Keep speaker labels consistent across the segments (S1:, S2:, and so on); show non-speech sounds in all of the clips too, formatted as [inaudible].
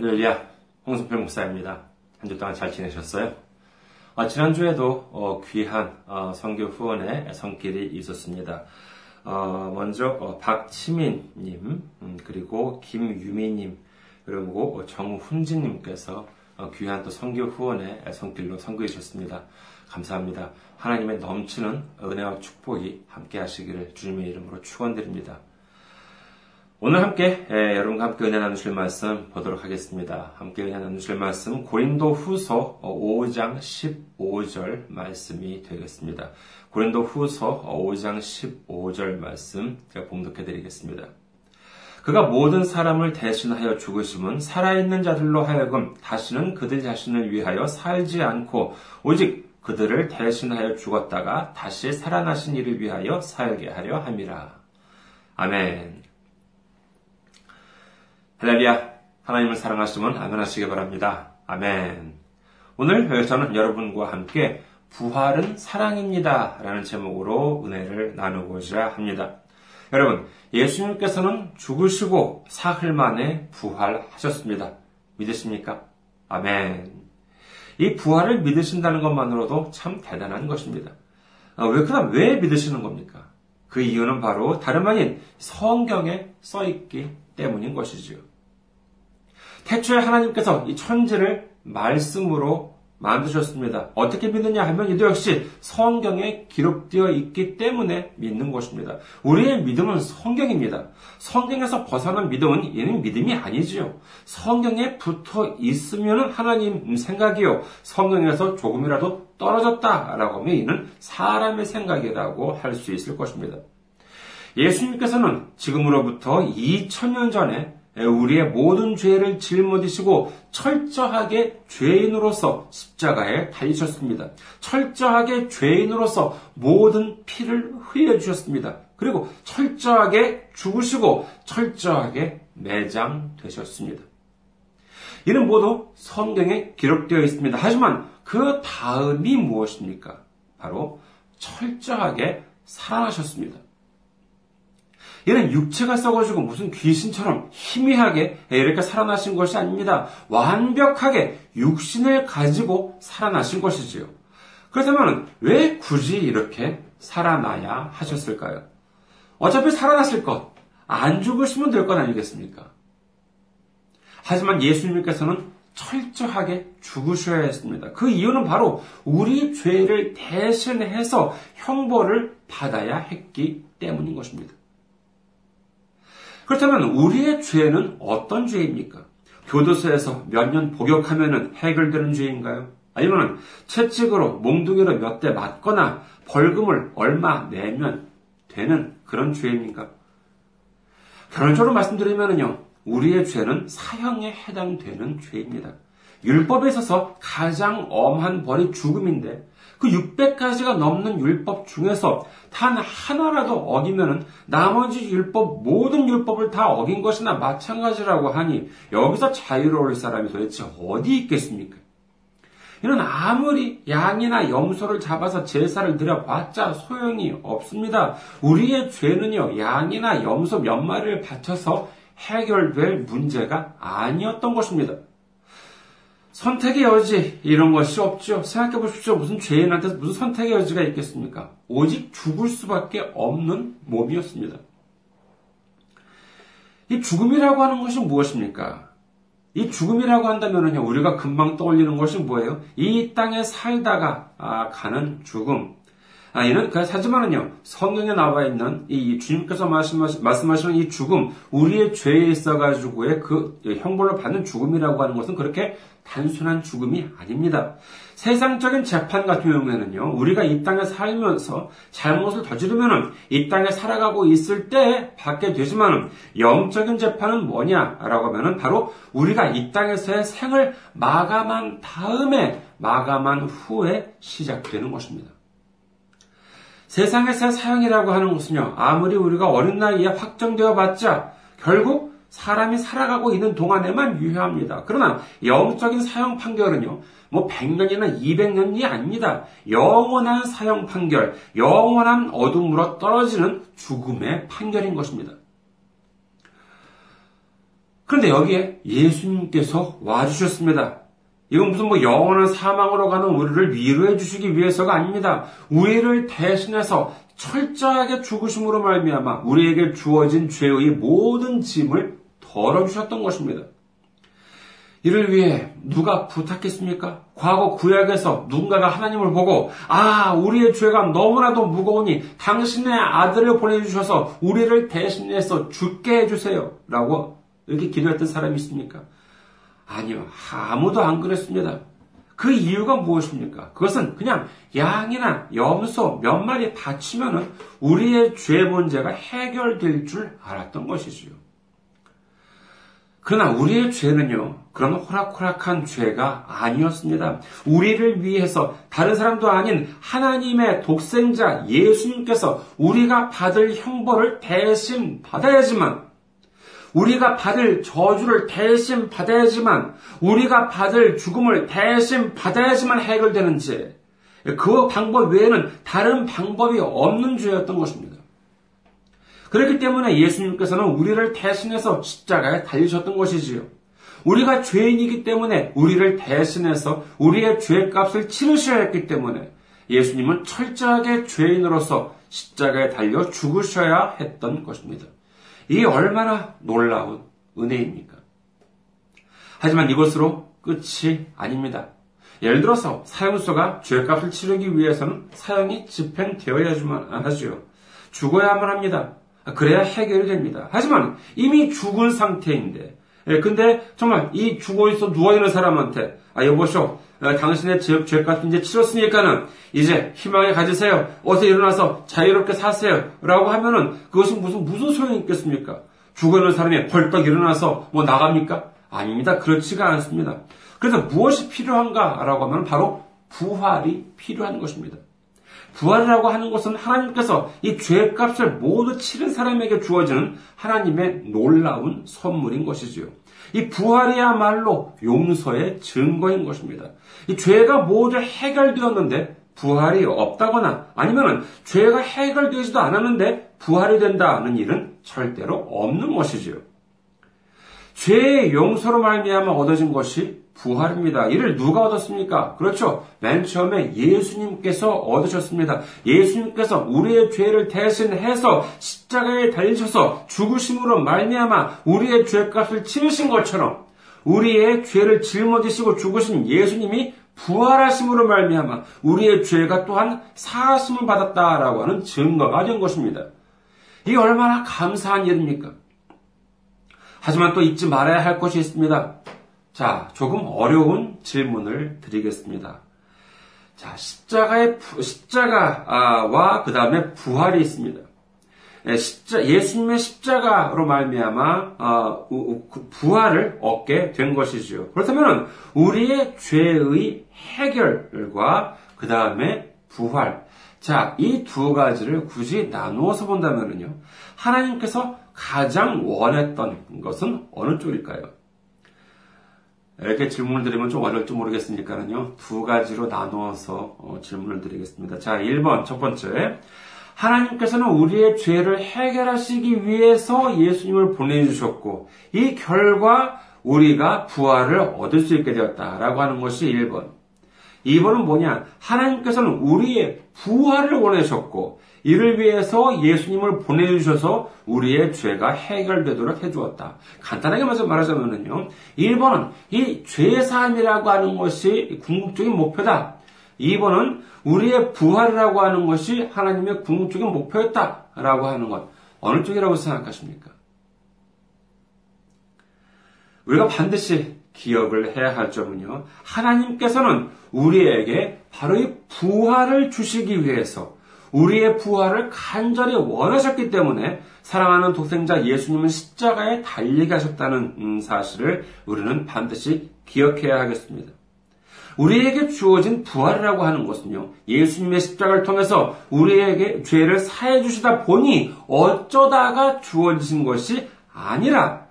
S1: 할렐루야, 홍성필 목사입니다. 한 주 동안 잘 지내셨어요? 어, 지난주에도 어, 귀한 어, 성교 후원의 손길이 있었습니다. 어, 먼저 어, 박치민님, 음, 그리고 김유미님, 그리고 정훈진님께서 어, 귀한 또 성교 후원의 손길로 선교해 주셨습니다. 감사합니다. 하나님의 넘치는 은혜와 축복이 함께 하시기를 주님의 이름으로 축원드립니다. 오늘 함께 예, 여러분과 함께 은혜 나누실 말씀 보도록 하겠습니다. 함께 은혜 나누실 말씀 고린도 후서 5장 15절 말씀이 되겠습니다. 고린도 후서 5장 15절 말씀 제가 봉독해 드리겠습니다. 그가 모든 사람을 대신하여 죽으심은 살아있는 자들로 하여금 다시는 그들 자신을 위하여 살지 않고 오직 그들을 대신하여 죽었다가 다시 살아나신 이를 위하여 살게 하려 함이라. 아멘. 할렐루야. 하나님을 사랑하시면 아멘 하시기 바랍니다. 아멘. 오늘 저는 여러분과 함께 부활은 사랑입니다. 라는 제목으로 은혜를 나누고자 합니다. 여러분, 예수님께서는 죽으시고 사흘 만에 부활하셨습니다. 믿으십니까? 아멘. 이 부활을 믿으신다는 것만으로도 참 대단한 것입니다. 아, 왜, 그다음 왜 믿으시는 겁니까? 그 이유는 바로 다름 아닌 성경에 써있기 때문인 것이지요. 태초에 하나님께서 이 천지를 말씀으로 만드셨습니다. 어떻게 믿느냐 하면 이도 역시 성경에 기록되어 있기 때문에 믿는 것입니다. 우리의 믿음은 성경입니다. 성경에서 벗어난 믿음은 이는 믿음이 아니지요. 성경에 붙어 있으면 하나님 생각이요. 성경에서 조금이라도 떨어졌다라고 하면 이는 사람의 생각이라고 할 수 있을 것입니다. 예수님께서는 지금으로부터 2000년 전에 우리의 모든 죄를 짊어지시고 철저하게 죄인으로서 십자가에 달리셨습니다. 철저하게 죄인으로서 모든 피를 흘려 주셨습니다. 그리고 철저하게 죽으시고 철저하게 매장되셨습니다. 이는 모두 성경에 기록되어 있습니다. 하지만 그 다음이 무엇입니까? 바로 철저하게 살아나셨습니다. 얘는 육체가 썩어지고 무슨 귀신처럼 희미하게 이렇게 살아나신 것이 아닙니다. 완벽하게 육신을 가지고 살아나신 것이지요. 그렇다면 왜 굳이 이렇게 살아나야 하셨을까요? 어차피 살아났을 것, 안 죽으시면 될 것 아니겠습니까? 하지만 예수님께서는 철저하게 죽으셔야 했습니다. 그 이유는 바로 우리 죄를 대신해서 형벌을 받아야 했기 때문인 것입니다. 그렇다면 우리의 죄는 어떤 죄입니까? 교도소에서 몇 년 복역하면 해결되는 죄인가요? 아니면 채찍으로 몽둥이로 몇 대 맞거나 벌금을 얼마 내면 되는 그런 죄입니까? 결론적으로 말씀드리면요, 우리의 죄는 사형에 해당되는 죄입니다. 율법에 있어서 가장 엄한 벌이 죽음인데 그 600가지가 넘는 율법 중에서 단 하나라도 어기면은 나머지 율법 모든 율법을 다 어긴 것이나 마찬가지라고 하니 여기서 자유로울 사람이 도대체 어디 있겠습니까? 이는 아무리 양이나 염소를 잡아서 제사를 드려봤자 소용이 없습니다. 우리의 죄는요, 양이나 염소 몇 마리를 바쳐서 해결될 문제가 아니었던 것입니다. 선택의 여지 이런 것이 없죠. 생각해 보십시오. 무슨 죄인한테 무슨 선택의 여지가 있겠습니까? 오직 죽을 수밖에 없는 몸이었습니다. 이 죽음이라고 하는 것이 무엇입니까? 이 죽음이라고 한다면요, 우리가 금방 떠올리는 것이 뭐예요? 이 땅에 살다가 아, 가는 죽음. 아, 이는, 하지만은요, 성경에 나와 있는 이 주님께서 말씀하시는 이 죽음, 우리의 죄에 있어 가지고의 그 형벌을 받는 죽음이라고 하는 것은 그렇게 단순한 죽음이 아닙니다. 세상적인 재판 같은 경우에는요, 우리가 이 땅에 살면서 잘못을 저지르면은 이 땅에 살아가고 있을 때 받게 되지만은 영적인 재판은 뭐냐라고 하면은 바로 우리가 이 땅에서의 생을 마감한 다음에 마감한 후에 시작되는 것입니다. 세상에서의 사형이라고 하는 것은요, 아무리 우리가 어린 나이에 확정되어 봤자 결국 사람이 살아가고 있는 동안에만 유효합니다. 그러나 영적인 사형 판결은요, 뭐 100년이나 200년이 아닙니다. 영원한 사형 판결, 영원한 어둠으로 떨어지는 죽음의 판결인 것입니다. 그런데 여기에 예수님께서 와주셨습니다. 이건 무슨 뭐 영원한 사망으로 가는 우리를 위로해 주시기 위해서가 아닙니다. 우리를 대신해서 철저하게 죽으심으로 말미암아 우리에게 주어진 죄의 모든 짐을 덜어주셨던 것입니다. 이를 위해 누가 부탁했습니까? 과거 구약에서 누군가가 하나님을 보고 아 우리의 죄가 너무나도 무거우니 당신의 아들을 보내주셔서 우리를 대신해서 죽게 해주세요 라고 이렇게 기도했던 사람이 있습니까? 아니요 아무도 안 그랬습니다. 그 이유가 무엇입니까? 그것은 그냥 양이나 염소 몇 마리 다치면 우리의 죄 문제가 해결될 줄 알았던 것이지요. 그러나 우리의 죄는요, 그런 호락호락한 죄가 아니었습니다. 우리를 위해서 다른 사람도 아닌 하나님의 독생자 예수님께서 우리가 받을 형벌을 대신 받아야지만, 우리가 받을 저주를 대신 받아야지만, 우리가 받을 죽음을 대신 받아야지만 해결되는지, 그 방법 외에는 다른 방법이 없는 죄였던 것입니다. 그렇기 때문에 예수님께서는 우리를 대신해서 십자가에 달리셨던 것이지요. 우리가 죄인이기 때문에 우리를 대신해서 우리의 죄값을 치르셔야 했기 때문에 예수님은 철저하게 죄인으로서 십자가에 달려 죽으셔야 했던 것입니다. 이게 얼마나 놀라운 은혜입니까? 하지만 이것으로 끝이 아닙니다. 예를 들어서 사형수가 죄값을 치르기 위해서는 사형이 집행되어야지만 하지요. 죽어야만 합니다. 그래야 해결이 됩니다. 하지만 이미 죽은 상태인데, 예, 근데 정말 이 죽어 있어 누워 있는 사람한테 아 여보쇼, 어, 당신의 죄, 죄값 이제 치렀으니까는 이제 희망을 가지세요. 어서 일어나서 자유롭게 사세요. 라고 하면은 그것이 무슨 무슨 소용이 있겠습니까? 죽어 있는 사람이 벌떡 일어나서 뭐 나갑니까? 아닙니다. 그렇지가 않습니다. 그래서 무엇이 필요한가라고 하면 바로 부활이 필요한 것입니다. 부활이라고 하는 것은 하나님께서 이 죄값을 모두 치른 사람에게 주어지는 하나님의 놀라운 선물인 것이지요. 이 부활이야말로 용서의 증거인 것입니다. 이 죄가 모두 해결되었는데 부활이 없다거나 아니면 죄가 해결되지도 않았는데 부활이 된다는 일은 절대로 없는 것이지요. 죄의 용서로 말미암아 얻어진 것이 부활입니다. 이를 누가 얻었습니까? 그렇죠. 맨 처음에 예수님께서 얻으셨습니다. 예수님께서 우리의 죄를 대신해서 십자가에 달리셔서 죽으심으로 말미암아 우리의 죄값을 치르신 것처럼 우리의 죄를 짊어지시고 죽으신 예수님이 부활하심으로 말미암아 우리의 죄가 또한 사하심을 받았다라고 하는 증거가 된 것입니다. 이게 얼마나 감사한 일입니까? 하지만 또 잊지 말아야 할 것이 있습니다. 자, 조금 어려운 질문을 드리겠습니다. 자, 십자가의, 십자가와 그 다음에 부활이 있습니다. 예, 십자, 예수님의 십자가로 말미암아 어, 그 부활을 얻게 된 것이지요. 그렇다면 우리의 죄의 해결과 그 다음에 부활. 자, 이 두 가지를 굳이 나누어서 본다면요. 하나님께서 가장 원했던 것은 어느 쪽일까요? 이렇게 질문을 드리면 좀 어려울지 모르겠으니까요. 두 가지로 나누어서 어, 질문을 드리겠습니다. 자, 1번, 첫 번째. 하나님께서는 우리의 죄를 해결하시기 위해서 예수님을 보내주셨고, 이 결과 우리가 부활을 얻을 수 있게 되었다라고 하는 것이 1번. 2번은 뭐냐? 하나님께서는 우리의 부활을 원하셨고, 이를 위해서 예수님을 보내주셔서 우리의 죄가 해결되도록 해주었다. 간단하게 말하자면요. 1번은 이 죄사함이라고 하는 것이 궁극적인 목표다. 2번은 우리의 부활이라고 하는 것이 하나님의 궁극적인 목표였다라고 하는 것. 어느 쪽이라고 생각하십니까? 우리가 반드시 기억을 해야 할 점은요. 하나님께서는 우리에게 바로 이 부활을 주시기 위해서 우리의 부활을 간절히 원하셨기 때문에 사랑하는 독생자 예수님은 십자가에 달리게 하셨다는 음, 사실을 우리는 반드시 기억해야 하겠습니다. 우리에게 주어진 부활이라고 하는 것은요, 예수님의 십자가를 통해서 우리에게 죄를 사해 주시다 보니 어쩌다가 주어진 것이 아니라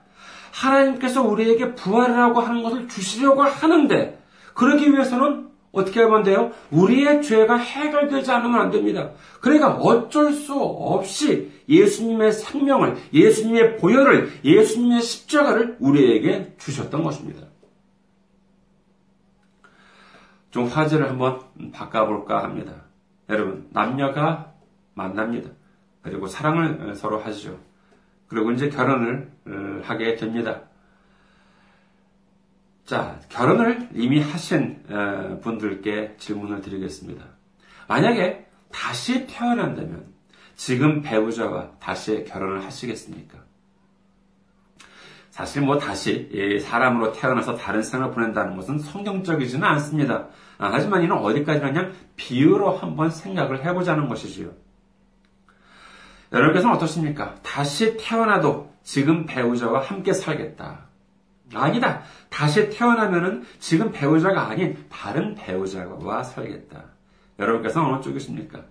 S1: 하나님께서 우리에게 부활이라고 하는 것을 주시려고 하는데, 그러기 위해서는 어떻게 하면 돼요? 우리의 죄가 해결되지 않으면 안 됩니다. 그러니까 어쩔 수 없이 예수님의 생명을, 예수님의 보혈을, 예수님의 십자가를 우리에게 주셨던 것입니다. 좀 화제를 한번 바꿔볼까 합니다. 여러분, 남녀가 만납니다. 그리고 사랑을 서로 하시죠. 그리고 이제 결혼을 어, 하게 됩니다. 자, 결혼을 이미 하신 어, 분들께 질문을 드리겠습니다. 만약에 다시 태어난다면 지금 배우자와 다시 결혼을 하시겠습니까? 사실 뭐 다시 사람으로 태어나서 다른 생을 보낸다는 것은 성경적이지는 않습니다. 아, 하지만 이는 어디까지나 그냥 비유로 한번 생각을 해보자는 것이지요. 여러분께서는 어떻습니까? 다시 태어나도 지금 배우자와 함께 살겠다. 아니다. 다시 태어나면은 지금 배우자가 아닌 다른 배우자와 살겠다. 여러분께서는 어느 쪽이십니까?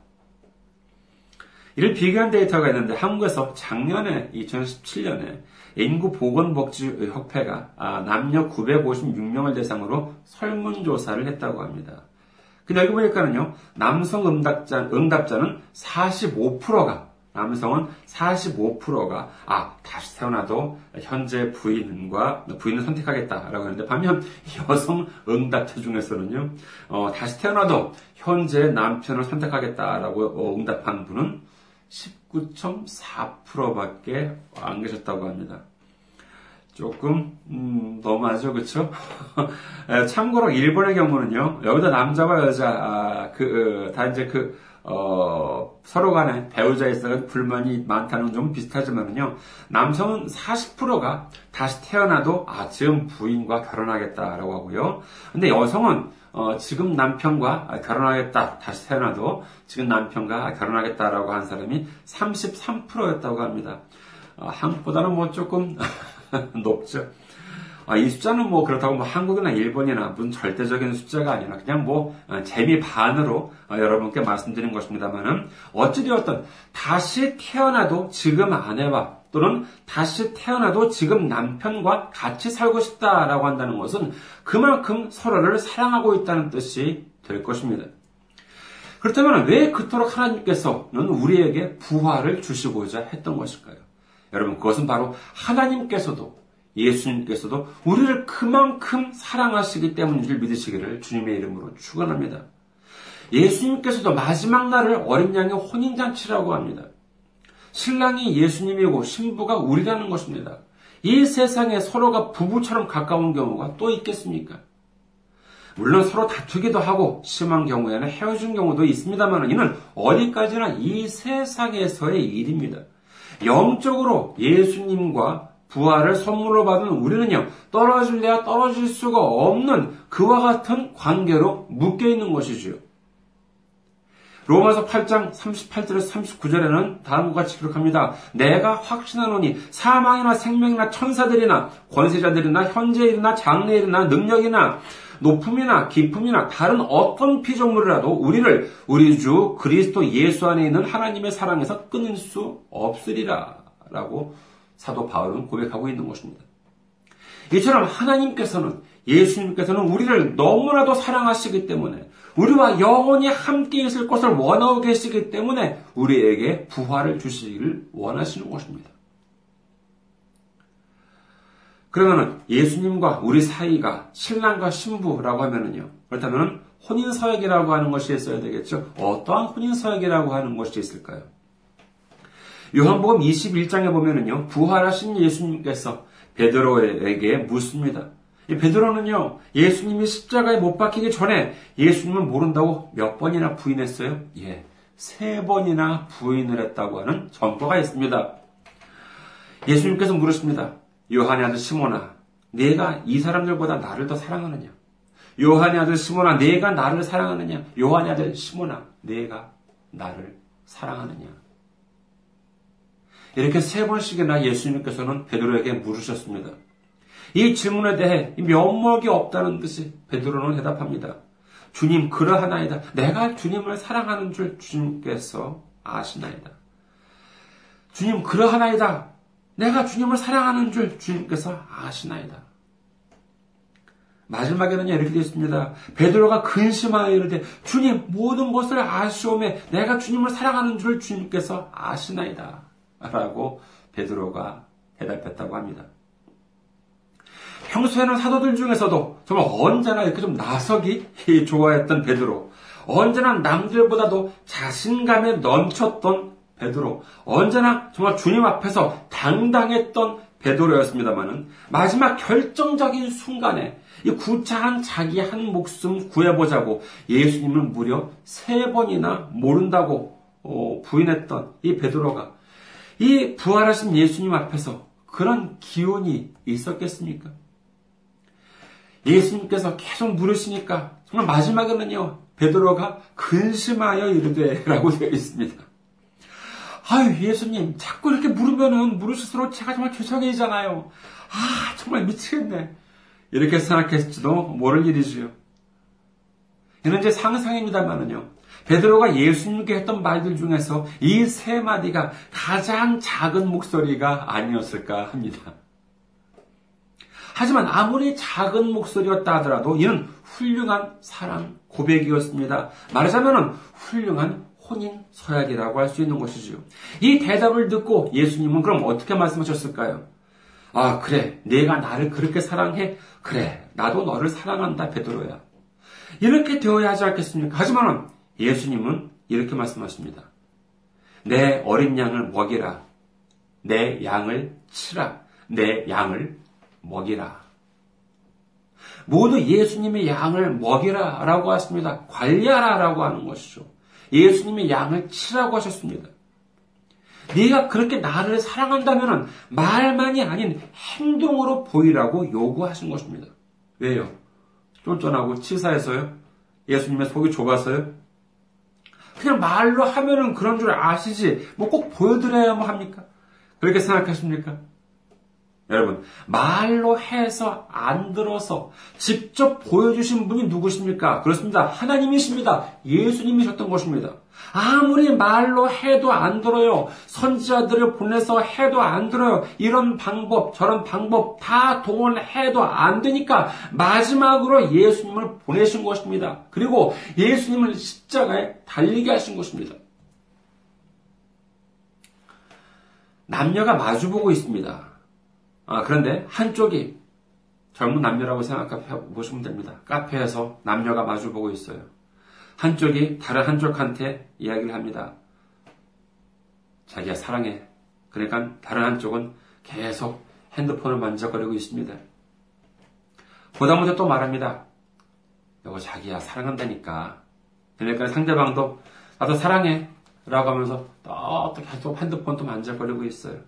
S1: 이를 비교한 데이터가 있는데 한국에서 작년에 2017년에 인구보건복지협회가 아, 남녀 956명을 대상으로 설문조사를 했다고 합니다. 근데 여기 보니까는요, 남성 응답자, 응답자는 45%가, 남성은 45%가, 아, 다시 태어나도 현재 부인과, 부인을 선택하겠다라고 하는데, 반면 [laughs] 여성 응답자 중에서는요, 어, 다시 태어나도 현재 남편을 선택하겠다라고 어, 응답한 분은 19.4%밖에 안 계셨다고 합니다. 조금 음, 너무하죠, 그렇죠? [laughs] 참고로 일본의 경우는요, 여기다 남자와 여자 아, 그다 어, 이제 그 어, 서로 간에 배우자에 있어서 불만이 많다는 점 비슷하지만요, 남성은 40%가 다시 태어나도 아 지금 부인과 결혼하겠다라고 하고요, 근데 여성은 어, 지금 남편과 결혼하겠다, 다시 태어나도 지금 남편과 결혼하겠다라고 한 사람이 33%였다고 합니다. 어, 한국보다는 뭐 조금 [laughs] 높죠. 아, 이 숫자는 뭐 그렇다고 뭐 한국이나 일본이나 무슨 절대적인 숫자가 아니라 그냥 뭐 어, 재미 반으로 어, 여러분께 말씀드린 것입니다만은 어찌되었든 다시 태어나도 지금 아내와 또는 다시 태어나도 지금 남편과 같이 살고 싶다라고 한다는 것은 그만큼 서로를 사랑하고 있다는 뜻이 될 것입니다. 그렇다면 왜 그토록 하나님께서는 우리에게 부활을 주시고자 했던 것일까요? 여러분, 그것은 바로 하나님께서도 예수님께서도 우리를 그만큼 사랑하시기 때문인 줄 믿으시기를 주님의 이름으로 축원합니다. 예수님께서도 마지막 날을 어린 양의 혼인잔치라고 합니다. 신랑이 예수님이고 신부가 우리라는 것입니다. 이 세상에 서로가 부부처럼 가까운 경우가 또 있겠습니까? 물론 서로 다투기도 하고 심한 경우에는 헤어진 경우도 있습니다만 이는 어디까지나 이 세상에서의 일입니다. 영적으로 예수님과 부활을 선물로 받은 우리는요, 떨어질래야 떨어질 수가 없는 그와 같은 관계로 묶여 있는 것이지요. 로마서 8장 38절에서 39절에는 다음과 같이 기록합니다. 내가 확신하노니 사망이나 생명이나 천사들이나 권세자들이나 현재일이나 장래일이나 능력이나 높음이나 깊음이나 다른 어떤 피조물이라도 우리를 우리 주 그리스도 예수 안에 있는 하나님의 사랑에서 끊을 수 없으리라. 라고 사도 바울은 고백하고 있는 것입니다. 이처럼 하나님께서는 예수님께서는 우리를 너무나도 사랑하시기 때문에 우리와 영원히 함께 있을 것을 원하고 계시기 때문에 우리에게 부활을 주시기를 원하시는 것입니다. 그러면 예수님과 우리 사이가 신랑과 신부라고 하면은요. 그렇다면 혼인 서약이라고 하는 것이 있어야 되겠죠. 어떠한 혼인 서약이라고 하는 것이 있을까요? 요한복음 21장에 보면은요. 부활하신 예수님께서 베드로에게 묻습니다. 베드로는요, 예수님이 십자가에 못 박히기 전에 예수님을 모른다고 몇 번이나 부인했어요? 예, 세 번이나 부인을 했다고 하는 전과가 있습니다. 예수님께서 물으십니다. 요한의 아들 시몬아, 내가 이 사람들보다 나를 더 사랑하느냐? 요한의 아들 시몬아, 내가 나를 사랑하느냐? 요한의 아들 시몬아, 내가 나를 사랑하느냐? 이렇게 세 번씩이나 예수님께서는 베드로에게 물으셨습니다. 이 질문에 대해 면목이 없다는 듯이 베드로는 대답합니다. 주님 그러하나이다. 내가 주님을 사랑하는 줄 주님께서 아시나이다. 주님 그러하나이다. 내가 주님을 사랑하는 줄 주님께서 아시나이다. 마지막에는 이렇게 되어 있습니다. 베드로가 근심하여 이르되 주님 모든 것을 아시오매 내가 주님을 사랑하는 줄을 주님께서 아시나이다. 라고 베드로가 대답했다고 합니다. 평소에는 사도들 중에서도 정말 언제나 이렇게 좀 나서기 좋아했던 베드로, 언제나 남들보다도 자신감에 넘쳤던 베드로, 언제나 정말 주님 앞에서 당당했던 베드로였습니다만은 마지막 결정적인 순간에 이 구차한 자기 한 목숨 구해보자고 예수님을 무려 세 번이나 모른다고 어, 부인했던 이 베드로가 이 부활하신 예수님 앞에서 그런 기운이 있었겠습니까? 예수님께서 계속 물으시니까 정말 마지막에는요 베드로가 근심하여 이르되라고 되어 있습니다. 아유 예수님 자꾸 이렇게 물으면은 물으실수록 제가 정말 죄송해지잖아요. 아 정말 미치겠네. 이렇게 생각했을지도 모를 일이지요. 이는 제 상상입니다만은요. 베드로가 예수님께 했던 말들 중에서 이 세 마디가 가장 작은 목소리가 아니었을까 합니다. 하지만 아무리 작은 목소리였다 하더라도 이는 훌륭한 사랑 고백이었습니다. 말하자면 훌륭한 혼인 서약이라고 할 수 있는 것이지요. 이 대답을 듣고 예수님은 그럼 어떻게 말씀하셨을까요? 아, 그래. 내가 나를 그렇게 사랑해. 그래. 나도 너를 사랑한다, 베드로야. 이렇게 되어야 하지 않겠습니까? 하지만 예수님은 이렇게 말씀하십니다. 내 어린 양을 먹이라. 내 양을 치라. 내 양을 먹이라. 모두 예수님의 양을 먹이라 라고 하십니다. 관리하라 라고 하는 것이죠. 예수님의 양을 치라고 하셨습니다. 네가 그렇게 나를 사랑한다면 말만이 아닌 행동으로 보이라고 요구하신 것입니다. 왜요? 쫀쫀하고 치사해서요? 예수님의 속이 좁아서요? 그냥 말로 하면은 그런 줄 아시지, 뭐 꼭 보여드려야만 합니까? 그렇게 생각하십니까? 여러분, 말로 해서 안 들어서 직접 보여주신 분이 누구십니까? 그렇습니다. 하나님이십니다. 예수님이셨던 것입니다. 아무리 말로 해도 안 들어요. 선지자들을 보내서 해도 안 들어요. 이런 방법, 저런 방법 다 동원해도 안 되니까 마지막으로 예수님을 보내신 것입니다. 그리고 예수님을 십자가에 달리게 하신 것입니다. 남녀가 마주보고 있습니다. 아, 그런데 한쪽이 젊은 남녀라고 생각해 보시면 됩니다. 카페에서 남녀가 마주보고 있어요. 한쪽이 다른 한쪽한테 이야기를 합니다. 자기야 사랑해. 그러니까 다른 한쪽은 계속 핸드폰을 만져거리고 있습니다. 보다 못해 또 말합니다. 여보 자기야 사랑한다니까. 그러니까 상대방도 나도 사랑해. 라고 하면서 또 계속 핸드폰도 만져거리고 있어요.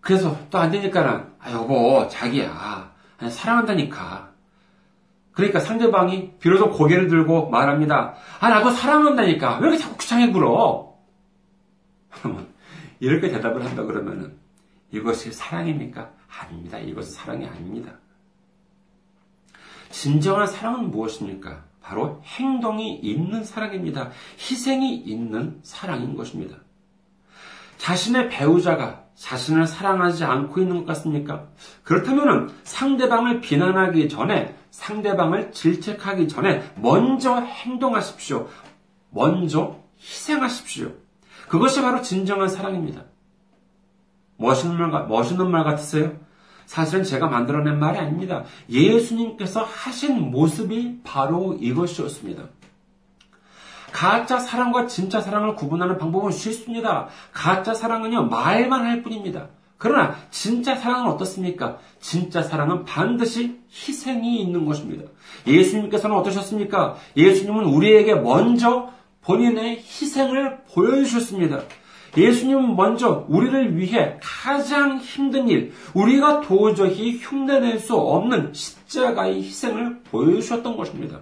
S1: 그래서 또 안 되니까는, 아, 여보, 자기야. 사랑한다니까. 그러니까 상대방이 비로소 고개를 들고 말합니다. 아, 나도 사랑한다니까. 왜 이렇게 자꾸 귀찮게 굴어? [laughs] 이렇게 대답을 한다 그러면은 이것이 사랑입니까? 아닙니다. 이것은 사랑이 아닙니다. 진정한 사랑은 무엇입니까? 바로 행동이 있는 사랑입니다. 희생이 있는 사랑인 것입니다. 자신의 배우자가 자신을 사랑하지 않고 있는 것 같습니까? 그렇다면 상대방을 비난하기 전에 상대방을 질책하기 전에 먼저 행동하십시오. 먼저 희생하십시오. 그것이 바로 진정한 사랑입니다. 멋있는 말, 멋있는 말 같으세요? 사실은 제가 만들어낸 말이 아닙니다. 예수님께서 하신 모습이 바로 이것이었습니다. 가짜 사랑과 진짜 사랑을 구분하는 방법은 쉽습니다. 가짜 사랑은요, 말만 할 뿐입니다. 그러나 진짜 사랑은 어떻습니까? 진짜 사랑은 반드시 희생이 있는 것입니다. 예수님께서는 어떠셨습니까? 예수님은 우리에게 먼저 본인의 희생을 보여주셨습니다. 예수님은 먼저 우리를 위해 가장 힘든 일, 우리가 도저히 흉내낼 수 없는 십자가의 희생을 보여주셨던 것입니다.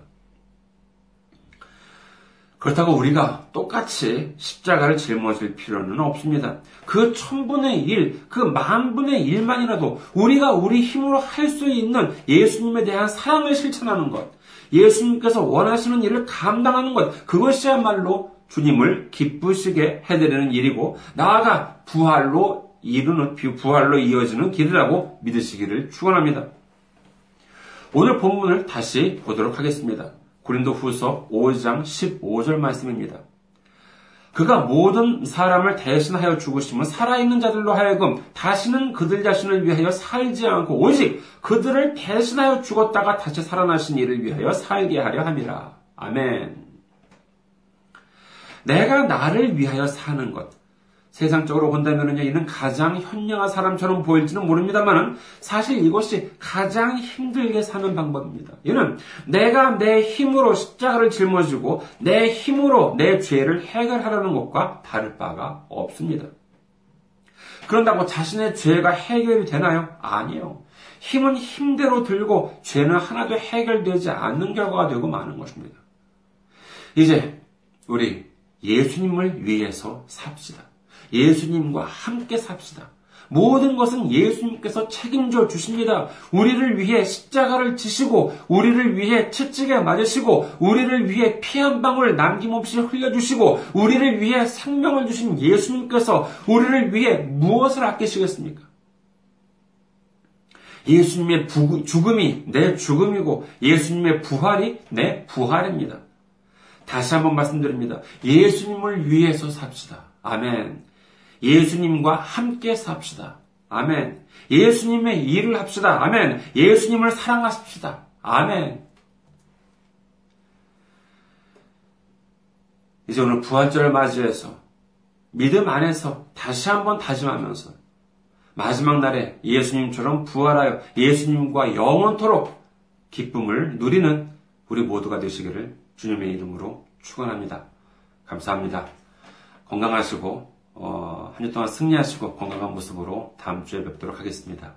S1: 그렇다고 우리가 똑같이 십자가를 짊어질 필요는 없습니다. 그 천분의 일, 그 만분의 일만이라도 우리가 우리 힘으로 할 수 있는 예수님에 대한 사랑을 실천하는 것, 예수님께서 원하시는 일을 감당하는 것, 그것이야말로 주님을 기쁘시게 해드리는 일이고, 나아가 부활로 이루는, 부활로 이어지는 길이라고 믿으시기를 축원합니다. 오늘 본문을 다시 보도록 하겠습니다. 고린도 후서 5장 15절 말씀입니다. 그가 모든 사람을 대신하여 죽으심은 살아있는 자들로 하여금 다시는 그들 자신을 위하여 살지 않고 오직 그들을 대신하여 죽었다가 다시 살아나신 이를 위하여 살게 하려 함이라. 아멘. 내가 나를 위하여 사는 것. 세상적으로 본다면 이는 가장 현명한 사람처럼 보일지는 모릅니다만 사실 이것이 가장 힘들게 사는 방법입니다. 이는 내가 내 힘으로 십자가를 짊어지고 내 힘으로 내 죄를 해결하려는 것과 다를 바가 없습니다. 그런다고 자신의 죄가 해결이 되나요? 아니요. 힘은 힘대로 들고 죄는 하나도 해결되지 않는 결과가 되고 마는 것입니다. 이제 우리 예수님을 위해서 삽시다. 예수님과 함께 삽시다. 모든 것은 예수님께서 책임져 주십니다. 우리를 위해 십자가를 지시고, 우리를 위해 채찍에 맞으시고, 우리를 위해 피 한 방울 남김없이 흘려주시고, 우리를 위해 생명을 주신 예수님께서 우리를 위해 무엇을 아끼시겠습니까? 예수님의 부, 죽음이 내 죽음이고, 예수님의 부활이 내 부활입니다. 다시 한번 말씀드립니다. 예수님을 위해서 삽시다. 아멘. 예수님과 함께 삽시다. 아멘. 예수님의 일을 합시다. 아멘. 예수님을 사랑하십시다. 아멘. 이제 오늘 부활절을 맞이해서 믿음 안에서 다시 한번 다짐하면서 마지막 날에 예수님처럼 부활하여 예수님과 영원토록 기쁨을 누리는 우리 모두가 되시기를 주님의 이름으로 축원합니다. 감사합니다. 건강하시고 어, 한 주 동안 승리하시고 건강한 모습으로 다음 주에 뵙도록 하겠습니다.